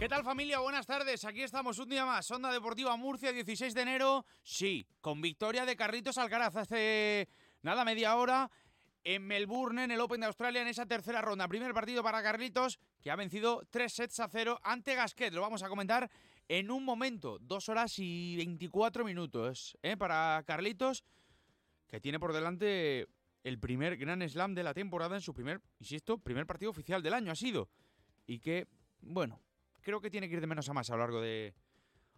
¿Qué tal familia? Buenas tardes. Aquí estamos un día más. Onda Deportiva Murcia, 16 de enero. Sí, con victoria de Carlitos Alcaraz hace nada, media hora. En Melbourne, en el Open de Australia, en esa tercera ronda. Primer partido para Carlitos, que ha vencido 3 sets a 0 ante Gasquet. Lo vamos a comentar en un momento. Dos horas y 24 minutos ¿eh? para Carlitos, que tiene por delante el primer Gran Slam de la temporada en su primer, insisto, primer partido oficial del año ha sido. Y que, bueno, creo que tiene que ir de menos a más a lo largo de,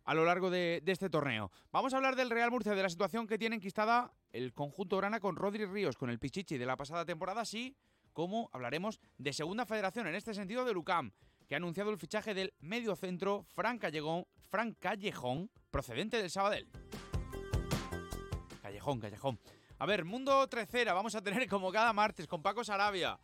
a lo largo de, este torneo. Vamos a hablar del Real Murcia, de la situación que tiene enquistada el conjunto grana con Rodri Ríos, con el Pichichi de la pasada temporada, sí, como hablaremos de Segunda Federación, en este sentido de Lucam, que ha anunciado el fichaje del medio centro Fran Callejón, Fran Callejón procedente del Sabadell. Callejón, Callejón. A ver, Mundo Trecera, vamos a tener como cada martes con Paco Sarabia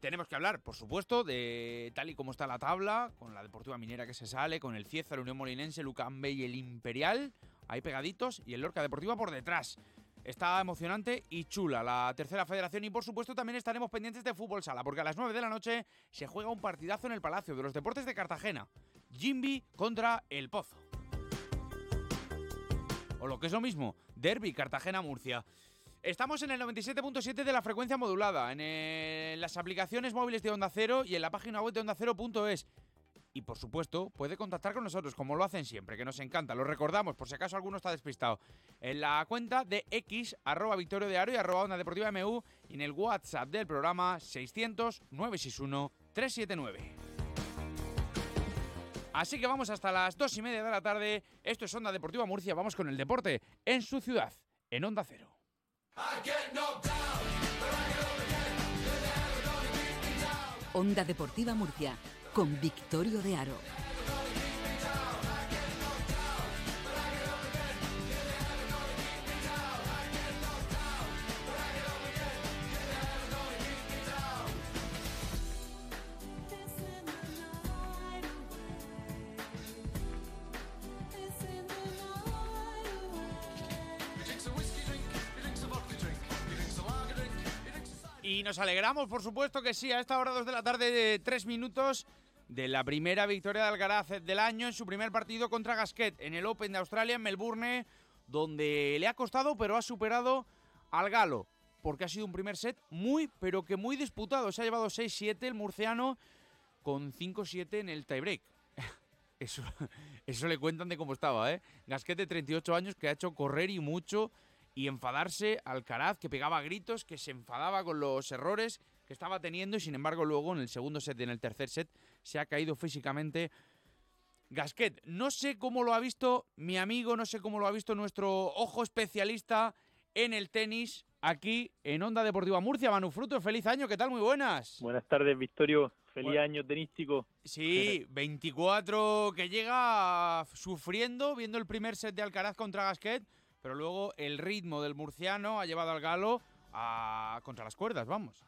tenemos que hablar, por supuesto, de tal y como está la tabla, con la Deportiva Minera que se sale, con el Cieza, la Unión Molinense, Lucambe y el Imperial, ahí pegaditos, y el Lorca Deportiva por detrás. Está emocionante y chula la tercera federación y por supuesto también estaremos pendientes de fútbol sala porque a las 9 de la noche se juega un partidazo en el Palacio de los Deportes de Cartagena. Jimby contra El Pozo. O lo que es lo mismo, Derby Cartagena-Murcia. Estamos en el 97.7 de la frecuencia modulada, en, las aplicaciones móviles de Onda Cero y en la página web de Onda Cero.es. Y por supuesto, puede contactar con nosotros, como lo hacen siempre, que nos encanta. Lo recordamos, por si acaso alguno está despistado. En la cuenta de X, arroba Victorio de y arroba Onda Deportiva MU, y en el WhatsApp del programa 600-961-379. Así que vamos hasta las dos y media de la tarde. Esto es Onda Deportiva Murcia. Vamos con el deporte en su ciudad, en Onda Cero. Onda Deportiva Murcia, con Victorio de Aro. Y nos alegramos, por supuesto que sí, a esta hora dos de la tarde de tres minutos de la primera victoria de Alcaraz del año en su primer partido contra Gasquet en el Open de Australia en Melbourne, donde le ha costado pero ha superado al galo, porque ha sido un primer set muy, pero que muy disputado. Se ha llevado 6-7 el murciano con 5-7 en el tiebreak. Eso, eso le cuentan de cómo estaba, ¿eh? Gasquet de 38 años que ha hecho correr y mucho y enfadarse Alcaraz, que pegaba gritos, que se enfadaba con los errores que estaba teniendo y sin embargo luego en el segundo set y en el tercer set se ha caído físicamente Gasquet. No sé cómo lo ha visto mi amigo, no sé cómo lo ha visto nuestro ojo especialista en el tenis aquí en Onda Deportiva Murcia. Manu Fruto, feliz año, ¿qué tal? Muy buenas. Buenas tardes, Victorio. Feliz año tenístico. Sí, 24 que llega sufriendo, viendo el primer set de Alcaraz contra Gasquet pero luego el ritmo del murciano ha llevado al galo a contra las cuerdas, vamos.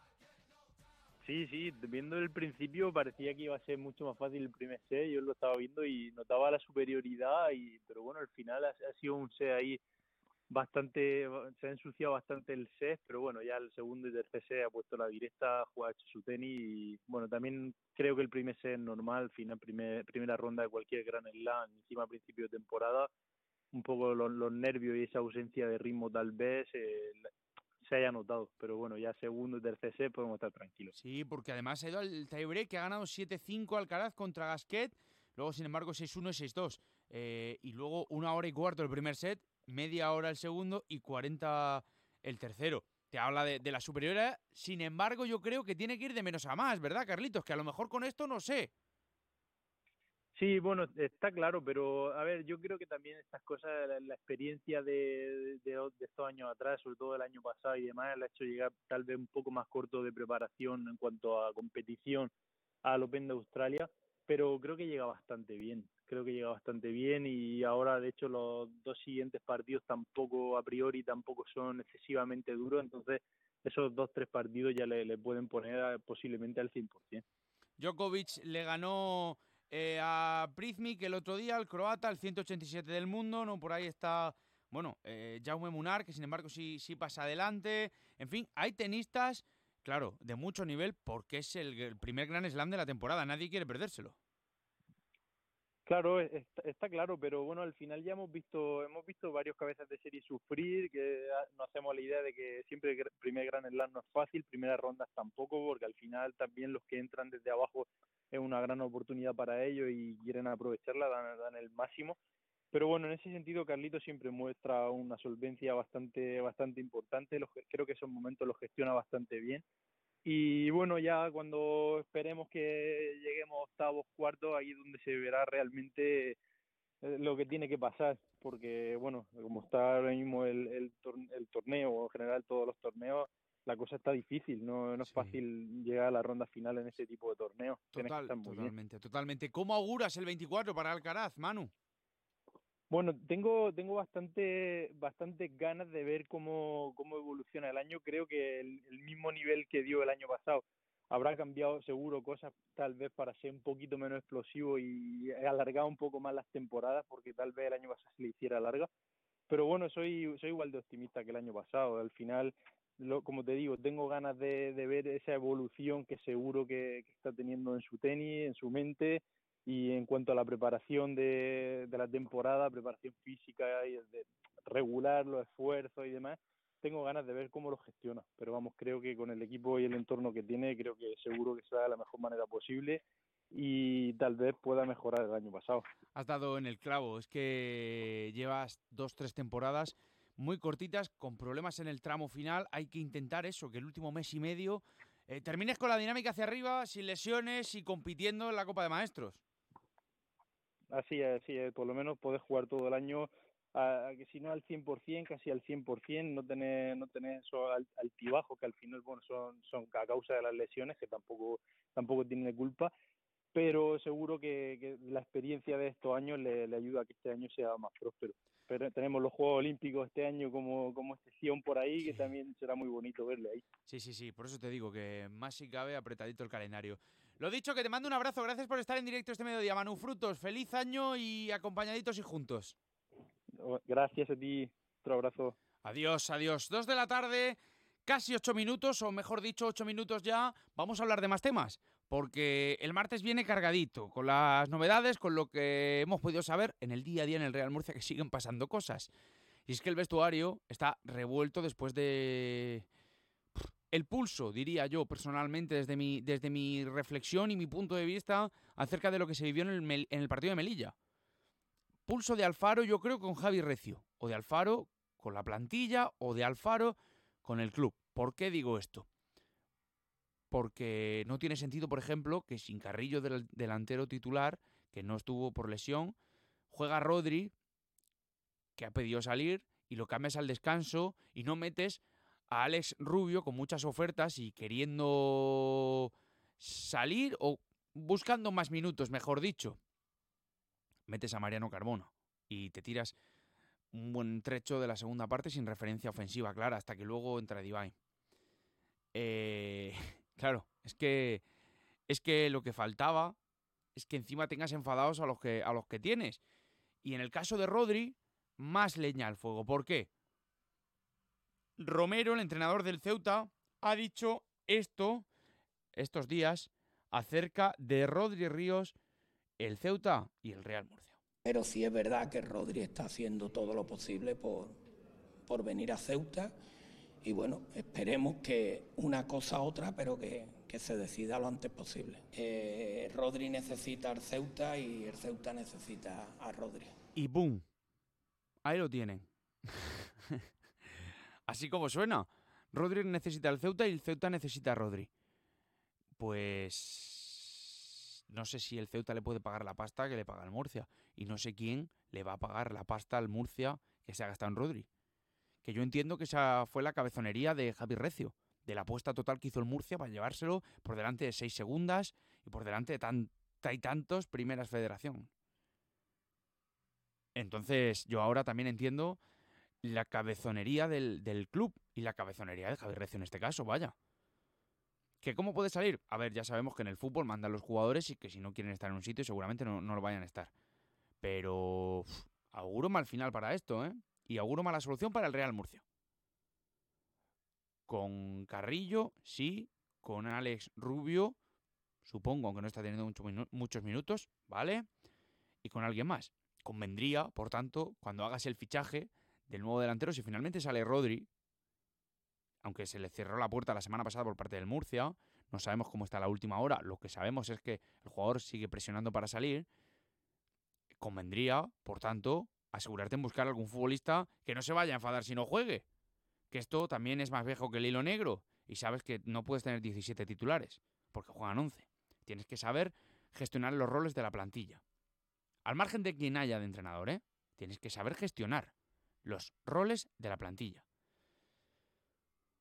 Sí, sí, viendo el principio parecía que iba a ser mucho más fácil el primer set, yo lo estaba viendo y notaba la superioridad, y pero bueno, al final ha, sido un set ahí bastante, se ha ensuciado bastante el set, pero bueno, ya el segundo y tercer set ha puesto la directa, ha jugado su tenis y bueno, también creo que el primer set es normal, final, primer, primera ronda de cualquier gran slam, encima a principio de temporada, un poco los, nervios y esa ausencia de ritmo tal vez eh, se haya notado. Pero bueno, ya segundo y tercer set podemos estar tranquilos. Sí, porque además ha ido al tiebreak que ha ganado 7-5 Alcaraz contra Gasquet. Luego, sin embargo, 6-1 y 6-2. Eh, y luego una hora y cuarto el primer set, media hora el segundo y 40 el tercero. Te habla de, de la superioridad. Sin embargo, yo creo que tiene que ir de menos a más, ¿verdad, Carlitos? Que a lo mejor con esto no sé. Sí, bueno, está claro, pero a ver, yo creo que también estas cosas, la, experiencia de, estos años atrás, sobre todo el año pasado y demás, le ha hecho llegar tal vez un poco más corto de preparación en cuanto a competición al Open de Australia, pero creo que llega bastante bien, creo que llega bastante bien y ahora de hecho los dos siguientes partidos tampoco a priori tampoco son excesivamente duros, entonces esos dos, tres partidos ya le, pueden poner posiblemente al 100%. Djokovic le ganó eh, a Prizmik el otro día, el croata, el 187 del mundo, ¿no? Por ahí está, bueno, eh, Jaume Munar, que sin embargo sí, sí pasa adelante. En fin, hay tenistas, claro, de mucho nivel, porque es el, primer gran slam de la temporada, nadie quiere perdérselo. Claro, está, claro, pero bueno, al final ya hemos visto hemos visto varios cabezas de serie sufrir, que nos hacemos la idea de que siempre el primer Gran Slam no es fácil, primeras rondas tampoco, porque al final también los que entran desde abajo es una gran oportunidad para ellos y quieren aprovecharla, dan, dan el máximo. Pero bueno, en ese sentido Carlito siempre muestra una solvencia bastante bastante importante, los, creo que esos momentos los gestiona bastante bien y bueno, ya cuando esperemos que lleguemos a octavos, cuartos, ahí es donde se verá realmente eh, lo que tiene que pasar, porque bueno, como está ahora mismo el, el, torneo, en general todos los torneos, la cosa está difícil, no, no es fácil llegar a la ronda final en ese tipo de torneos. Total, totalmente, totalmente. ¿Cómo auguras el 24 para Alcaraz, Manu? Bueno, tengo, tengo bastante, bastante ganas de ver cómo, cómo evoluciona el año. Creo que el, mismo nivel que dio el año pasado habrá cambiado seguro cosas tal vez para ser un poquito menos explosivo y alargar un poco más las temporadas porque tal vez el año pasado se le hiciera larga. Pero bueno, soy, soy igual de optimista que el año pasado. Al final, lo, como te digo, tengo ganas de, de ver esa evolución que seguro que, que está teniendo en su tenis, en su mente y en cuanto a la preparación de, de la temporada, preparación física y de regular los esfuerzos y demás, tengo ganas de ver cómo lo gestiona. Pero vamos, creo que con el equipo y el entorno que tiene, creo que seguro que será de la mejor manera posible y tal vez pueda mejorar el año pasado. Has dado en el clavo, es que llevas dos, tres temporadas muy cortitas, con problemas en el tramo final. Hay que intentar eso, que el último mes y medio eh, termines con la dinámica hacia arriba, sin lesiones y compitiendo en la Copa de Maestros. Así es, así es, por lo menos puedes jugar todo el año, a, que si no al 100%, casi al 100%, no tener, no tener eso altibajo, que al final bueno, son, son a causa de las lesiones, que tampoco, tampoco tienen culpa, pero seguro que, la experiencia de estos años le, ayuda a que este año sea más próspero. Pero tenemos los Juegos Olímpicos este año como, como excepción por ahí, que también será muy bonito verle ahí. Sí, sí, sí, por eso te digo que más si cabe apretadito el calendario. Lo dicho, que te mando un abrazo. Gracias por estar en directo este mediodía, Manu Frutos. Feliz año y acompañaditos y juntos. Gracias a ti. Otro abrazo. Adiós, adiós. Dos de la tarde, casi ocho minutos, o mejor dicho, ocho minutos ya. Vamos a hablar de más temas, porque el martes viene cargadito, con las novedades, con lo que hemos podido saber en el día a día en el Real Murcia, que siguen pasando cosas. Y es que el vestuario está revuelto después de el pulso, diría yo personalmente, desde mi, desde mi reflexión y mi punto de vista acerca de lo que se vivió en el, en el partido de Melilla. Pulso de Alfaro, yo creo, con Javi Recio, o de Alfaro con la plantilla, o de Alfaro con el club. ¿Por qué digo esto? Porque no tiene sentido, por ejemplo, que sin Carrillo del delantero titular, que no estuvo por lesión, juega Rodri, que ha pedido salir, y lo cambias al descanso y no metes a Alex Rubio con muchas ofertas y queriendo salir o buscando más minutos, mejor dicho. Metes a Mariano Carbono y te tiras un buen trecho de la segunda parte sin referencia ofensiva clara hasta que luego entra Divine. Eh, claro, es que es que lo que faltaba es que encima tengas enfadados a los que a los que tienes. Y en el caso de Rodri, más leña al fuego. ¿Por qué? Romero, el entrenador del Ceuta, ha dicho esto estos días acerca de Rodri Ríos, el Ceuta y el Real Murcia. Pero sí es verdad que Rodri está haciendo todo lo posible por, por venir a Ceuta y bueno, esperemos que una cosa a otra, pero que, que se decida lo antes posible. Eh, Rodri necesita al Ceuta y el Ceuta necesita a Rodri. Y boom, ahí lo tienen. Así como suena. Rodri necesita el Ceuta y el Ceuta necesita a Rodri. Pues no sé si el Ceuta le puede pagar la pasta que le paga el Murcia. Y no sé quién le va a pagar la pasta al Murcia que se ha gastado en Rodri. Que yo entiendo que esa fue la cabezonería de Javi Recio. De la apuesta total que hizo el Murcia para llevárselo por delante de seis segundas y por delante de tanta y tantos primeras federación. Entonces yo ahora también entiendo la cabezonería del, del, club y la cabezonería de Javier Recio en este caso, vaya. ¿Que cómo puede salir? A ver, ya sabemos que en el fútbol mandan los jugadores y que si no quieren estar en un sitio seguramente no, no lo vayan a estar. Pero auguro mal final para esto, ¿eh? Y auguro mala solución para el Real Murcia. Con Carrillo, sí. Con Alex Rubio, supongo, aunque no está teniendo mucho, muchos minutos, ¿vale? y con alguien más. Convendría, por tanto, cuando hagas el fichaje del nuevo delantero, si finalmente sale Rodri, aunque se le cerró la puerta la semana pasada por parte del Murcia, no sabemos cómo está la última hora, lo que sabemos es que el jugador sigue presionando para salir, convendría, por tanto, asegurarte en buscar algún futbolista que no se vaya a enfadar si no juegue. Que esto también es más viejo que el hilo negro y sabes que no puedes tener 17 titulares porque juegan 11. Tienes que saber gestionar los roles de la plantilla. Al margen de quien haya de entrenador, ¿eh? Tienes que saber gestionar los roles de la plantilla.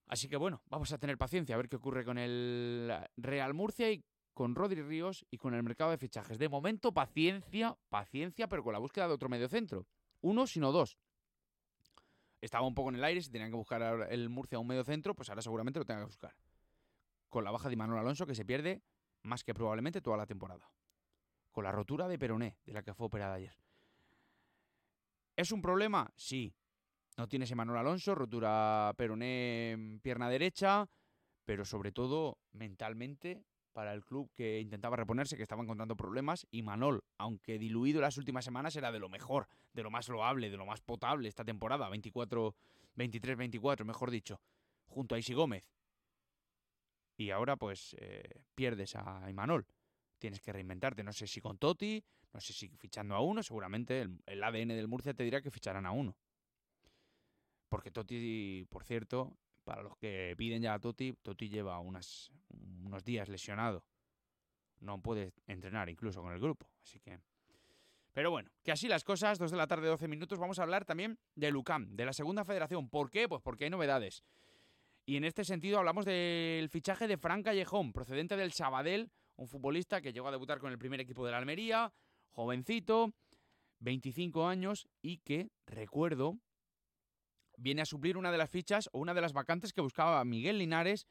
Así que bueno, vamos a tener paciencia a ver qué ocurre con el Real Murcia y con Rodri Ríos y con el mercado de fichajes. De momento, paciencia, paciencia, pero con la búsqueda de otro medio centro. Uno, sino dos. Estaba un poco en el aire, si tenían que buscar el Murcia un medio centro, pues ahora seguramente lo tengan que buscar. Con la baja de Manuel Alonso, que se pierde más que probablemente toda la temporada. Con la rotura de Peroné, de la que fue operada ayer. ¿Es un problema? Sí. No tiene ese Manuel Alonso, rotura Peroné pierna derecha, pero sobre todo mentalmente para el club que intentaba reponerse, que estaba encontrando problemas, y Manol, aunque diluido las últimas semanas, era de lo mejor, de lo más loable, de lo más potable esta temporada, 24, 23-24, mejor dicho, junto a Isi Gómez. Y ahora pues eh, pierdes a Imanol. Tienes que reinventarte, no sé si con Toti, no sé si fichando a uno, seguramente el, el ADN del Murcia te dirá que ficharán a uno. Porque Toti, por cierto, para los que piden ya a Totti, Totti lleva unos días lesionado. No puede entrenar incluso con el grupo. Así que. Pero bueno, que así las cosas, dos de la tarde, 12 minutos. Vamos a hablar también de Lucam, de la segunda federación. ¿Por qué? Pues porque hay novedades. Y en este sentido hablamos del fichaje de Fran Callejón, procedente del Sabadell, un futbolista que llegó a debutar con el primer equipo de la Almería, jovencito, 25 años y que, recuerdo, viene a suplir una de las fichas o una de las vacantes que buscaba Miguel Linares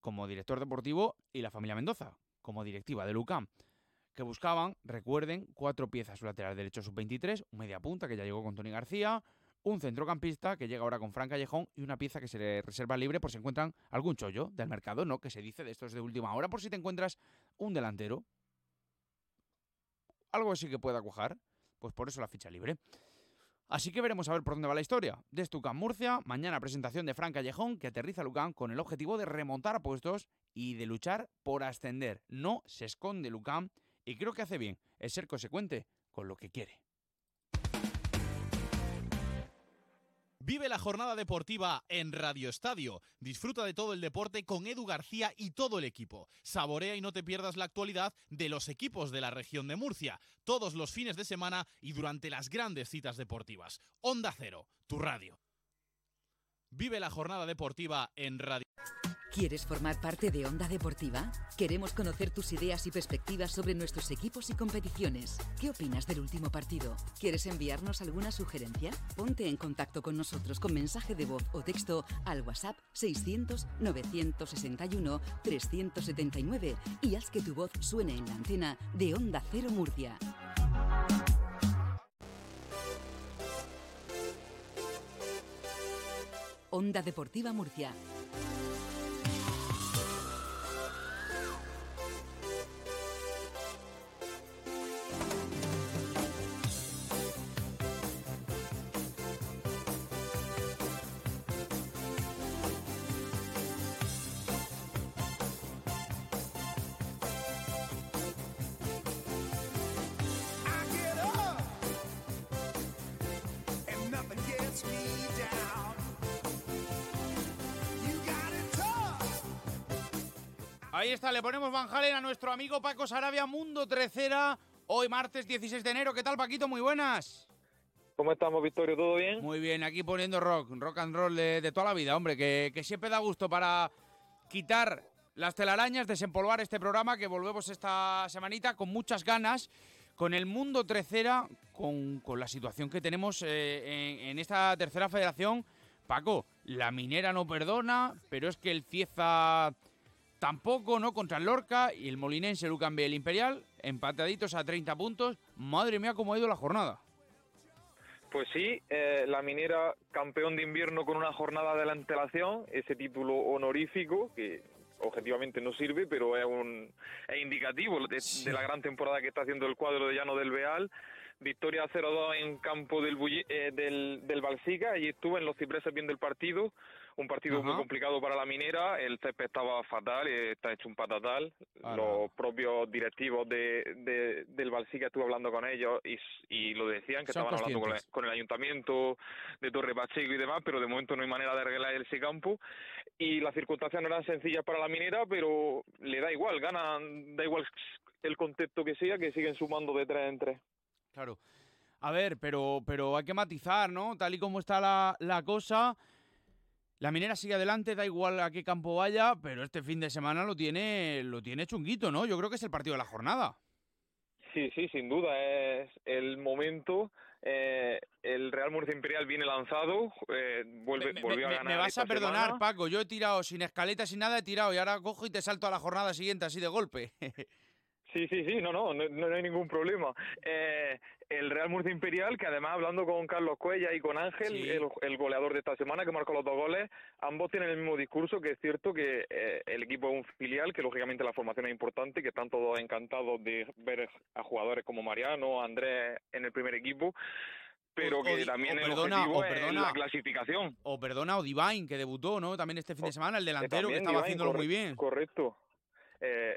como director deportivo y la familia Mendoza como directiva de Lucam. Que buscaban, recuerden, cuatro piezas, un lateral derecho sub-23, un media punta que ya llegó con Tony García, un centrocampista que llega ahora con Fran Callejón y una pieza que se le reserva libre por si encuentran algún chollo del mercado, ¿no? Que se dice de estos de última hora, por si te encuentras un delantero. Algo así que pueda cuajar, pues por eso la ficha libre. Así que veremos a ver por dónde va la historia. De Estucán Murcia, mañana presentación de Fran Callejón, que aterriza a Lucán con el objetivo de remontar puestos y de luchar por ascender. No se esconde Lucán y creo que hace bien, es ser consecuente con lo que quiere. Vive la jornada deportiva en Radio Estadio. Disfruta de todo el deporte con Edu García y todo el equipo. Saborea y no te pierdas la actualidad de los equipos de la región de Murcia, todos los fines de semana y durante las grandes citas deportivas. Onda Cero, tu radio. Vive la jornada deportiva en Radio. ¿Quieres formar parte de Onda Deportiva? Queremos conocer tus ideas y perspectivas sobre nuestros equipos y competiciones. ¿Qué opinas del último partido? ¿Quieres enviarnos alguna sugerencia? Ponte en contacto con nosotros con mensaje de voz o texto al WhatsApp 600-961-379 y haz que tu voz suene en la antena de Onda Cero Murcia. Onda Deportiva Murcia Ahí está, le ponemos Van Halen a nuestro amigo Paco Sarabia, Mundo Trecera, hoy martes 16 de enero. ¿Qué tal, Paquito? Muy buenas. ¿Cómo estamos, Victorio? ¿Todo bien? Muy bien, aquí poniendo rock, rock and roll de, toda la vida, hombre, que, siempre da gusto para quitar las telarañas, desempolvar este programa, que volvemos esta semanita con muchas ganas, con el Mundo Trecera, con, la situación que tenemos eh, en, esta tercera federación. Paco, la minera no perdona, pero es que el Cieza Tampoco, ¿no? Contra el Lorca y el molinense Lucan B, el Imperial, empataditos a 30 puntos. Madre mía, cómo ha ido la jornada. Pues sí, eh, la minera campeón de invierno con una jornada de la antelación, ese título honorífico que objetivamente no sirve, pero es un es indicativo de, de la gran temporada que está haciendo el cuadro de Llano del Beal victoria 0-2 en campo del, eh, del, del Balsica, allí estuve en los cipreses viendo el partido, un partido muy complicado para la minera, el césped estaba fatal, eh, está hecho un patatal, los propios directivos de, del Balsica estuve hablando con ellos y, y lo decían, que estaban hablando con el, ayuntamiento de Torre Pacheco y demás, pero de momento no hay manera de arreglar ese campo y las circunstancias no eran sencillas para la minera, pero le da igual, ganan, da igual el contexto que sea, que siguen sumando de tres en tres. Claro. A ver, pero, pero hay que matizar, ¿no? Tal y como está la, la cosa, la minera sigue adelante, da igual a qué campo vaya, pero este fin de semana lo tiene, lo tiene chunguito, ¿no? Yo creo que es el partido de la jornada. Sí, sí, sin duda, es el momento. Eh, el Real Murcia Imperial viene lanzado, eh, vuelve, volvió a ganar. Me vas a perdonar, Paco, yo he tirado sin escaleta, sin nada, he tirado y ahora cojo y te salto a la jornada siguiente así de golpe. Sí, sí, sí, no, no, no, hay ningún problema. Eh, el Real Murcia Imperial, que además hablando con Carlos Cuella y con Ángel, el, goleador de esta semana que marcó los dos goles, ambos tienen el mismo discurso, que es cierto que eh, el equipo es un filial, que lógicamente la formación es importante, que están todos encantados de ver a jugadores como Mariano, Andrés en el primer equipo, pero que también el objetivo es la clasificación. O perdona, o Divine, que debutó, ¿no? También este fin de semana, el delantero que estaba haciéndolo muy bien. Correcto eh,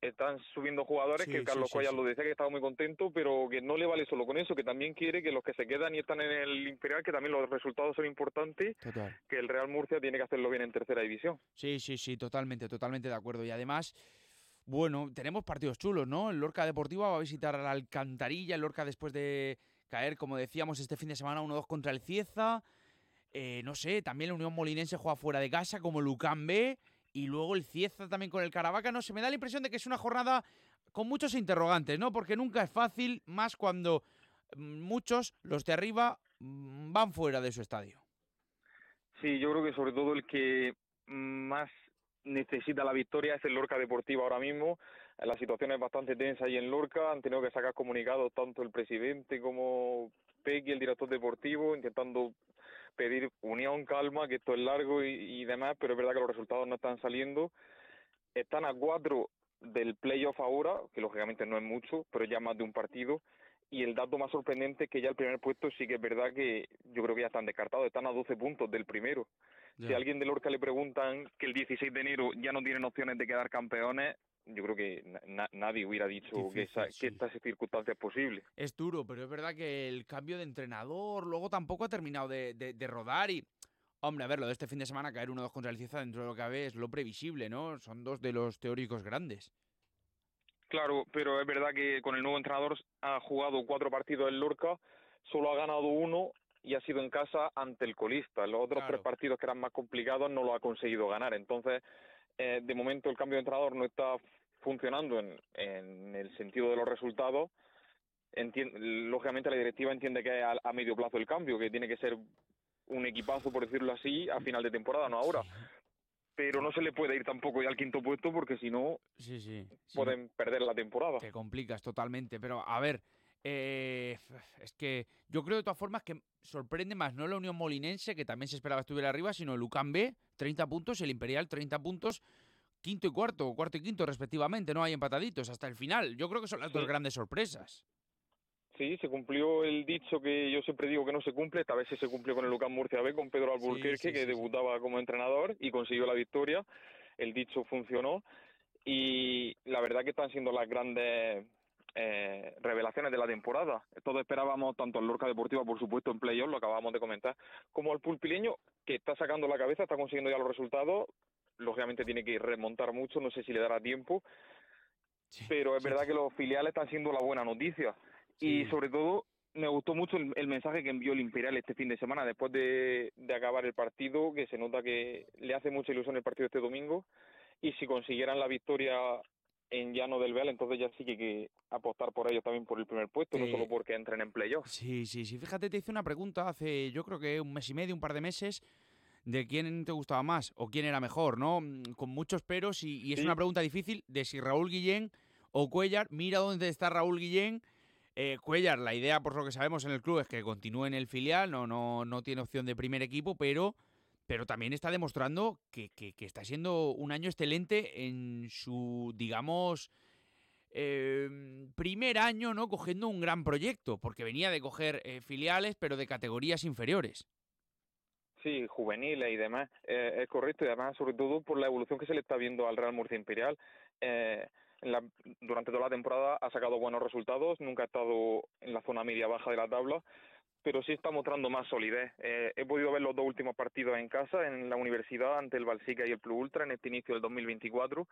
están subiendo jugadores que Carlos sí, lo decía que estaba muy contento, pero que no le vale solo con eso, que también quiere que los que se quedan y están en el Imperial, que también los resultados son importantes, que el Real Murcia tiene que hacerlo bien en tercera división. Sí, sí, sí, totalmente, totalmente de acuerdo. Y además, bueno, tenemos partidos chulos, ¿no? El Lorca Deportiva va a visitar a la Alcantarilla, el Lorca después de caer, como decíamos, este fin de semana 1-2 contra el Cieza. Eh, no sé, también la Unión Molinense juega fuera de casa como Lucán B y luego el Cieza también con el Caravaca. No se me da la impresión de que es una jornada con muchos interrogantes, ¿no? Porque nunca es fácil, más cuando mm, muchos, los de arriba, mm, van fuera de su estadio. Sí, yo creo que sobre todo el que más necesita la victoria es el Lorca Deportiva ahora mismo. La situación es bastante tensa ahí en Lorca, han tenido que sacar comunicados tanto el presidente como Pequi, el director deportivo, intentando pedir unión, calma, que esto es largo y, demás, pero es verdad que los resultados no están saliendo. Están a cuatro del playoff ahora, que lógicamente no es mucho, pero ya más de un partido. Y el dato más sorprendente es que ya el primer puesto sí que es verdad que yo creo que ya están descartados, están a 12 puntos del primero. Si a alguien de Lorca le preguntan que el 16 de enero ya no tienen opciones de quedar campeones, yo creo que nadie hubiera dicho que, esa, que esta circunstancia es posible. Es duro, pero es verdad que el cambio de entrenador luego tampoco ha terminado de, de, rodar y... Hombre, a ver, lo de este fin de semana, caer 1-2 contra el Cieza dentro de lo que cabe es lo previsible, ¿no? Son dos de los teóricos grandes. Claro, pero es verdad que con el nuevo entrenador ha jugado cuatro partidos en Lorca, solo ha ganado uno y ha sido en casa ante el colista. Los otros tres partidos que eran más complicados no lo ha conseguido ganar. Entonces, eh, de momento el cambio de entrenador no está funcionando en, en el sentido de los resultados. lógicamente la directiva entiende que es a, medio plazo el cambio, que tiene que ser un equipazo, por decirlo así, a final de temporada, no ahora. Pero no se le puede ir tampoco ya al quinto puesto porque si no pueden perder la temporada. Te complicas totalmente. Pero a ver, eh, es que yo creo de todas formas que sorprende más no la Unión Molinense, que también se esperaba estuviera arriba, sino el UCAM B, 30 puntos, el Imperial, 30 puntos, quinto y cuarto, cuarto y quinto respectivamente, no hay empataditos hasta el final. Yo creo que son las dos grandes sorpresas. Sí, se cumplió el dicho que yo siempre digo que no se cumple, esta vez se cumplió con el UCAM Murcia B, con Pedro Alburquerque, que debutaba como entrenador y consiguió la victoria. El dicho funcionó y la verdad que están siendo las grandes eh, revelaciones de la temporada. Todos esperábamos tanto al Lorca Deportiva, por supuesto, en playoff, lo acabamos de comentar, como al Pulpileño, que está sacando la cabeza, está consiguiendo ya los resultados. Lógicamente tiene que remontar mucho, no sé si le dará tiempo, pero es verdad que los filiales están siendo la buena noticia. Y sobre todo, me gustó mucho el, mensaje que envió el Imperial este fin de semana, después de, de acabar el partido, que se nota que le hace mucha ilusión el partido este domingo. Y si consiguieran la victoria en Llano del Veal, entonces ya sí que hay que apostar por ellos también por el primer puesto, no solo porque entren en playoff. Sí, sí, sí. Fíjate, te hice una pregunta hace, yo creo que un mes y medio, un par de meses, de quién te gustaba más o quién era mejor, ¿no? Mm, con muchos peros y, es una pregunta difícil de si Raúl Guillén o Cuellar. Mira dónde está Raúl Guillén. Eh, Cuellar, la idea, por lo que sabemos en el club, es que continúe en el filial, no, no, no tiene opción de primer equipo, pero pero también está demostrando que, está siendo un año excelente en su, digamos, em, primer año, ¿no? Cogiendo un gran proyecto, porque venía de coger eh, filiales, pero de categorías inferiores. Sí, juveniles y demás, eh, es correcto, y además, sobre todo por la evolución que se le está viendo al Real Murcia Imperial. Eh, durante toda la temporada ha sacado buenos resultados, nunca ha estado en la zona media-baja de la tabla, pero sí está mostrando más solidez. Eh, he podido ver los dos últimos partidos en casa, en la universidad, ante el Balsica y el Plus Ultra, en este inicio del 2024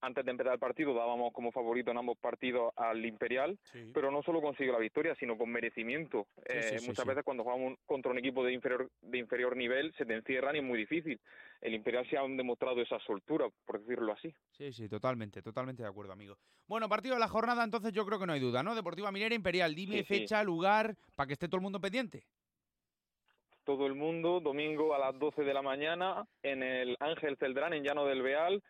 antes de empezar el partido dábamos como favorito en ambos partidos al Imperial, pero no solo consiguió la victoria, sino con merecimiento. Eh, muchas veces cuando jugamos contra un equipo de inferior, de inferior nivel se te encierran y es muy difícil. El Imperial se ha demostrado esa soltura, por decirlo así. Sí, sí, totalmente, totalmente de acuerdo, amigo. Bueno, partido de la jornada, entonces yo creo que no hay duda, ¿no? Deportiva Minera Imperial, dime fecha, lugar, para que esté todo el mundo pendiente todo el mundo, domingo a las 12 de la mañana, en el Ángel Celdrán, en Llano del Beal.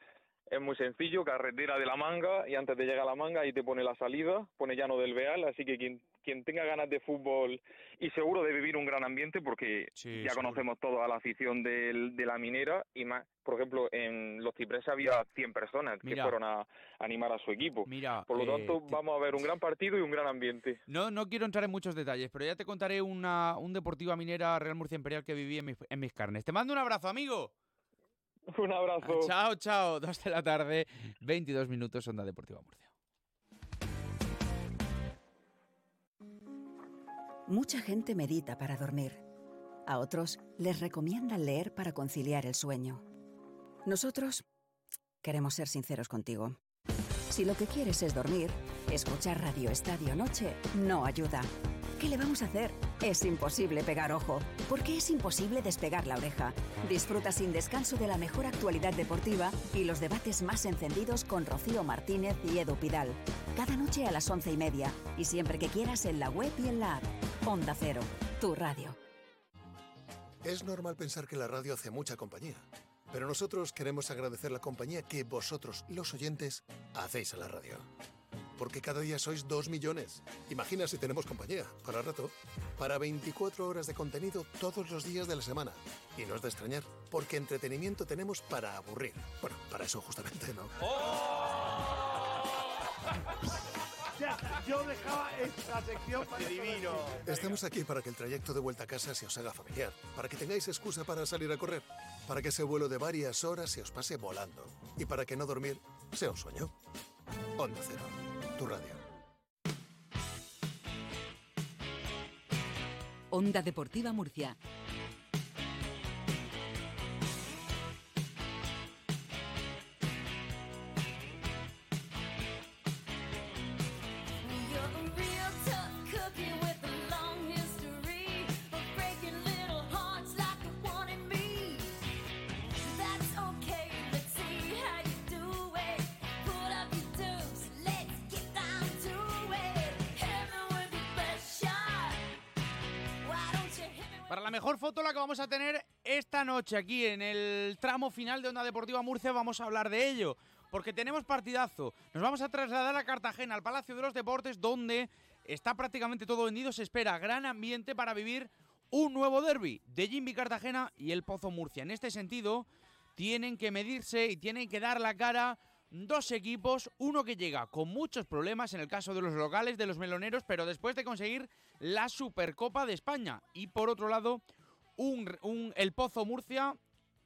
Es muy sencillo, carretera de la manga y antes de llegar a la manga ahí te pone la salida, pone llano del Beal, así que quien, quien tenga ganas de fútbol y seguro de vivir un gran ambiente porque ya conocemos toda la afición de la minera y más, por ejemplo, en Los Cipreses había 100 personas que fueron a, animar a su equipo. Mira, por lo tanto, eh, vamos a ver un gran partido y un gran ambiente. No, no quiero entrar en muchos detalles, pero ya te contaré una, un Deportiva Minera Real Murcia Imperial que viví en mis, en mis carnes. Te mando un abrazo, amigo. Un abrazo. Chao, chao. Dos de la tarde, 22 minutos, Onda Deportiva Murcia. Mucha gente medita para dormir. A otros les recomiendan leer para conciliar el sueño. Nosotros queremos ser sinceros contigo. Si lo que quieres es dormir, escuchar Radio Estadio Noche no ayuda. ¿Qué le vamos a hacer? Es imposible pegar ojo, porque es imposible despegar la oreja. Disfruta sin descanso de la mejor actualidad deportiva y los debates más encendidos con Rocío Martínez y Edu Pidal. Cada noche a las once y media y siempre que quieras en la web y en la app. Onda Cero, tu radio. Es normal pensar que la radio hace mucha compañía, pero nosotros queremos agradecer la compañía que vosotros, los oyentes, hacéis a la radio porque cada día sois dos millones. Imagina si tenemos compañía, para rato, para 24 horas de contenido todos los días de la semana. Y no es de extrañar, porque entretenimiento tenemos para aburrir. Bueno, para eso justamente, ¿no? yo dejaba esta sección para divino. Estamos aquí para que el trayecto de vuelta a casa se os haga familiar, para que tengáis excusa para salir a correr, para que ese vuelo de varias horas se os pase volando y para que no dormir sea un sueño. Onda Cero tu radio. Onda Deportiva Murcia aquí en el tramo final de Onda Deportiva Murcia. Vamos a hablar de ello, porque tenemos partidazo. Nos vamos a trasladar a Cartagena, al Palacio de los Deportes, donde está prácticamente todo vendido. Se espera gran ambiente para vivir un nuevo derby de Jimmy Cartagena y el Pozo Murcia. En este sentido, tienen que medirse y tienen que dar la cara dos equipos, uno que llega con muchos problemas en el caso de los locales, de los meloneros, pero después de conseguir la Supercopa de España. Y por otro lado, un, el Pozo Murcia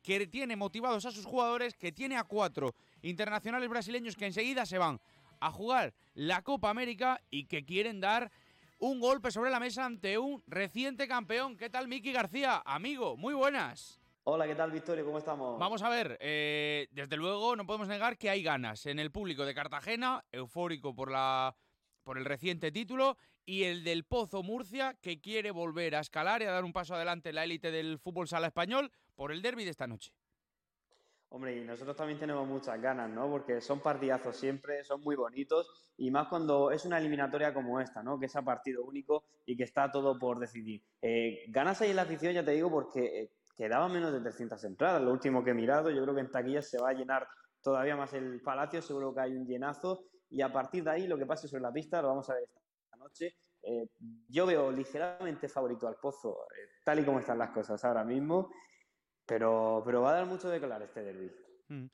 que tiene motivados a sus jugadores, que tiene a cuatro internacionales brasileños que enseguida se van a jugar la Copa América y que quieren dar un golpe sobre la mesa ante un reciente campeón. ¿Qué tal, Miki García? Amigo, muy buenas. Hola, ¿qué tal, Victoria? ¿Cómo estamos? Vamos a ver, eh, desde luego no podemos negar que hay ganas en el público de Cartagena, eufórico por, la, por el reciente título, y el del Pozo Murcia, que quiere volver a escalar y a dar un paso adelante en la élite del fútbol sala español por el derby de esta noche. Hombre, y nosotros también tenemos muchas ganas, ¿no? Porque son partidazos siempre, son muy bonitos, y más cuando es una eliminatoria como esta, ¿no? Que es a partido único y que está todo por decidir. Eh, ganas ahí en la afición, ya te digo, porque eh, quedaba menos de 300 entradas. Lo último que he mirado, yo creo que en taquillas se va a llenar todavía más el palacio, seguro que hay un llenazo. Y a partir de ahí, lo que pase sobre la pista lo vamos a ver esta noche. Eh, yo veo ligeramente favorito al Pozo, eh, tal y como están las cosas ahora mismo. pero, pero va a dar mucho de claro este derby. Mm.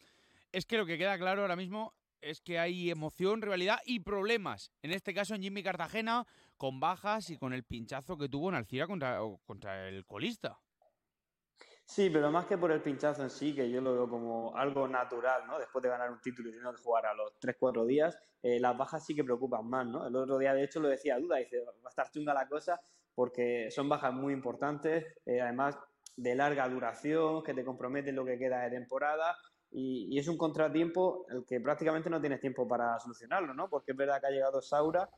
Es que lo que queda claro ahora mismo es que hay emoción, rivalidad y problemas. En este caso en Jimmy Cartagena, con bajas y con el pinchazo que tuvo en Alcira contra, contra el colista. Sí, pero más que por el pinchazo en sí, que yo lo veo como algo natural, ¿no? Después de ganar un título y tener que jugar a los 3-4 días, eh, las bajas sí que preocupan más, ¿no? El otro día, de hecho, lo decía Duda, dice, va a estar chunga la cosa porque son bajas muy importantes, eh, además de larga duración, que te comprometen lo que queda de temporada y, es un contratiempo el que prácticamente no tienes tiempo para solucionarlo, ¿no? Porque es verdad que ha llegado Saura,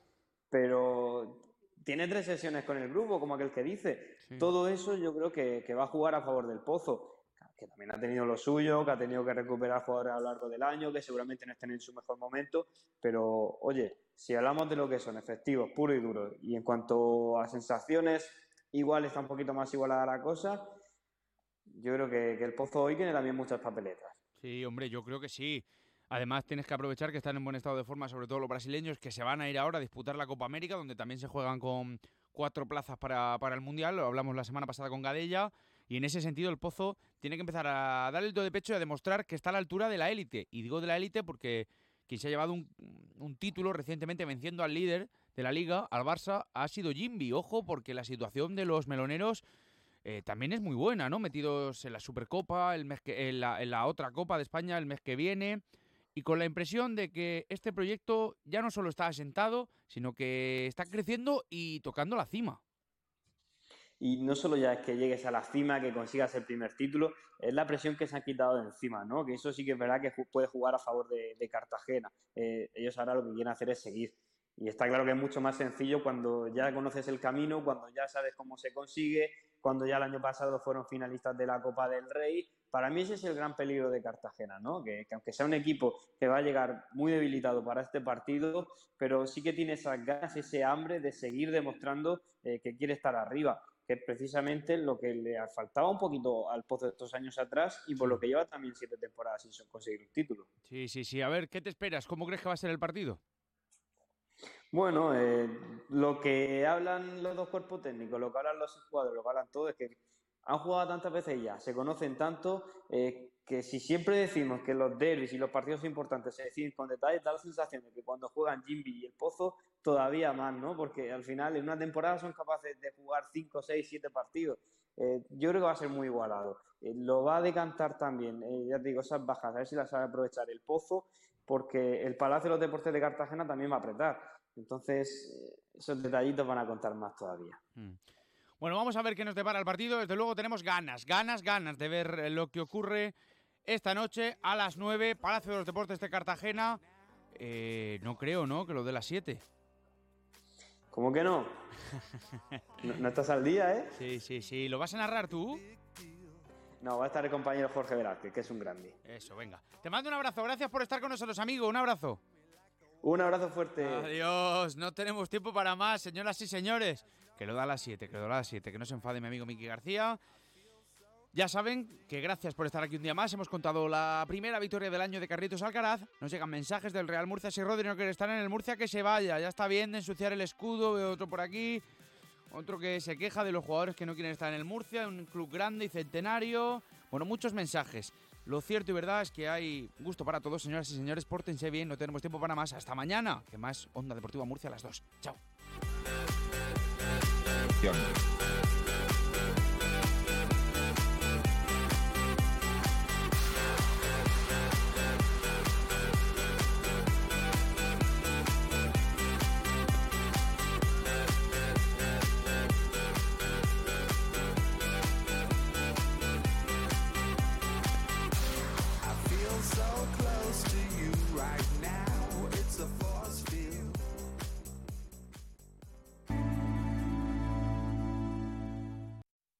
pero tiene tres sesiones con el grupo, como aquel que dice. Todo eso yo creo que, va a jugar a favor del Pozo, que también ha tenido lo suyo, que ha tenido que recuperar jugadores a lo largo del año, que seguramente no estén en su mejor momento. Pero, oye, si hablamos de lo que son efectivos, puro y duro, y en cuanto a sensaciones, igual está un poquito más igualada la cosa, yo creo que, que el Pozo hoy tiene también muchas papeletas. Sí, hombre, yo creo que sí. Además, tienes que aprovechar que están en buen estado de forma, sobre todo los brasileños, que se van a ir ahora a disputar la Copa América, donde también se juegan con cuatro plazas para, el Mundial. Lo hablamos la semana pasada con Gadella. Y en ese sentido, el Pozo tiene que empezar a dar el do de pecho y a demostrar que está a la altura de la élite. Y digo de la élite porque quien se ha llevado un, título recientemente venciendo al líder de la liga, al Barça, ha sido Jimby. Ojo, porque la situación de los meloneros eh, también es muy buena, ¿no? Metidos en la Supercopa, el mes que, en, la, en la otra Copa de España el mes que viene y con la impresión de que este proyecto ya no solo está asentado, sino que está creciendo y tocando la cima. Y no solo ya es que llegues a la cima, que consigas el primer título, es la presión que se han quitado de encima, ¿no? Que eso sí que es verdad que puede jugar a favor de, Cartagena. Eh, ellos ahora lo que quieren hacer es seguir. Y está claro que es mucho más sencillo cuando ya conoces el camino, cuando ya sabes cómo se consigue, cuando ya el año pasado fueron finalistas de la Copa del Rey. Para mí ese es el gran peligro de Cartagena, ¿no? Que, aunque sea un equipo que va a llegar muy debilitado para este partido, pero sí que tiene esas ganas, ese hambre de seguir demostrando eh, que quiere estar arriba, que es precisamente lo que le faltaba un poquito al Pozo de estos años atrás y por lo que lleva también siete temporadas sin conseguir un título. Sí, sí, sí. A ver, ¿qué te esperas? ¿Cómo crees que va a ser el partido? Bueno, eh, lo que hablan los dos cuerpos técnicos, lo que hablan los jugadores, lo que hablan todos es que han jugado tantas veces ya, se conocen tanto, eh, que si siempre decimos que los derbis y los partidos importantes se deciden con detalle, da la sensación de que cuando juegan Jimby y el Pozo, todavía más, ¿no? Porque al final en una temporada son capaces de jugar 5, 6, 7 partidos. Eh, yo creo que va a ser muy igualado. lo va a decantar también, ya te digo, esas bajas, a ver si las sabe aprovechar el Pozo, porque el Palacio de los Deportes de Cartagena también va a apretar. Entonces, eh, esos detallitos van a contar más todavía. Mm. Bueno, vamos a ver qué nos depara el partido. Desde luego tenemos ganas, ganas, ganas de ver eh, lo que ocurre esta noche a las 9, Palacio de los Deportes de Cartagena. Eh, no creo, ¿no? Que lo de las 7. ¿Cómo que no? no? estás al día, ¿eh? Sí, sí, sí. ¿Lo vas a narrar tú? No, va a estar el compañero Jorge Velázquez, que es un grande. Eso, venga. Te mando un abrazo. Gracias por estar con nosotros, amigo. Un abrazo. Un abrazo fuerte. Adiós, no tenemos tiempo para más, señoras y señores. Que lo da a las 7, que lo da a las 7, que no se enfade mi amigo Miki García. Ya saben que gracias por estar aquí un día más. Hemos contado la primera victoria del año de Carritos Alcaraz. Nos llegan mensajes del Real Murcia. Si Rodri no quiere estar en el Murcia, que se vaya. Ya está bien ensuciar el escudo. Veo otro por aquí. Otro que se queja de los jugadores que no quieren estar en el Murcia. Un club grande y centenario. Bueno, muchos mensajes. Lo cierto y verdad es que hay gusto para todos, señoras y señores. Pórtense bien, no tenemos tiempo para más. Hasta mañana, que más Onda Deportiva Murcia a las 2. Chao. young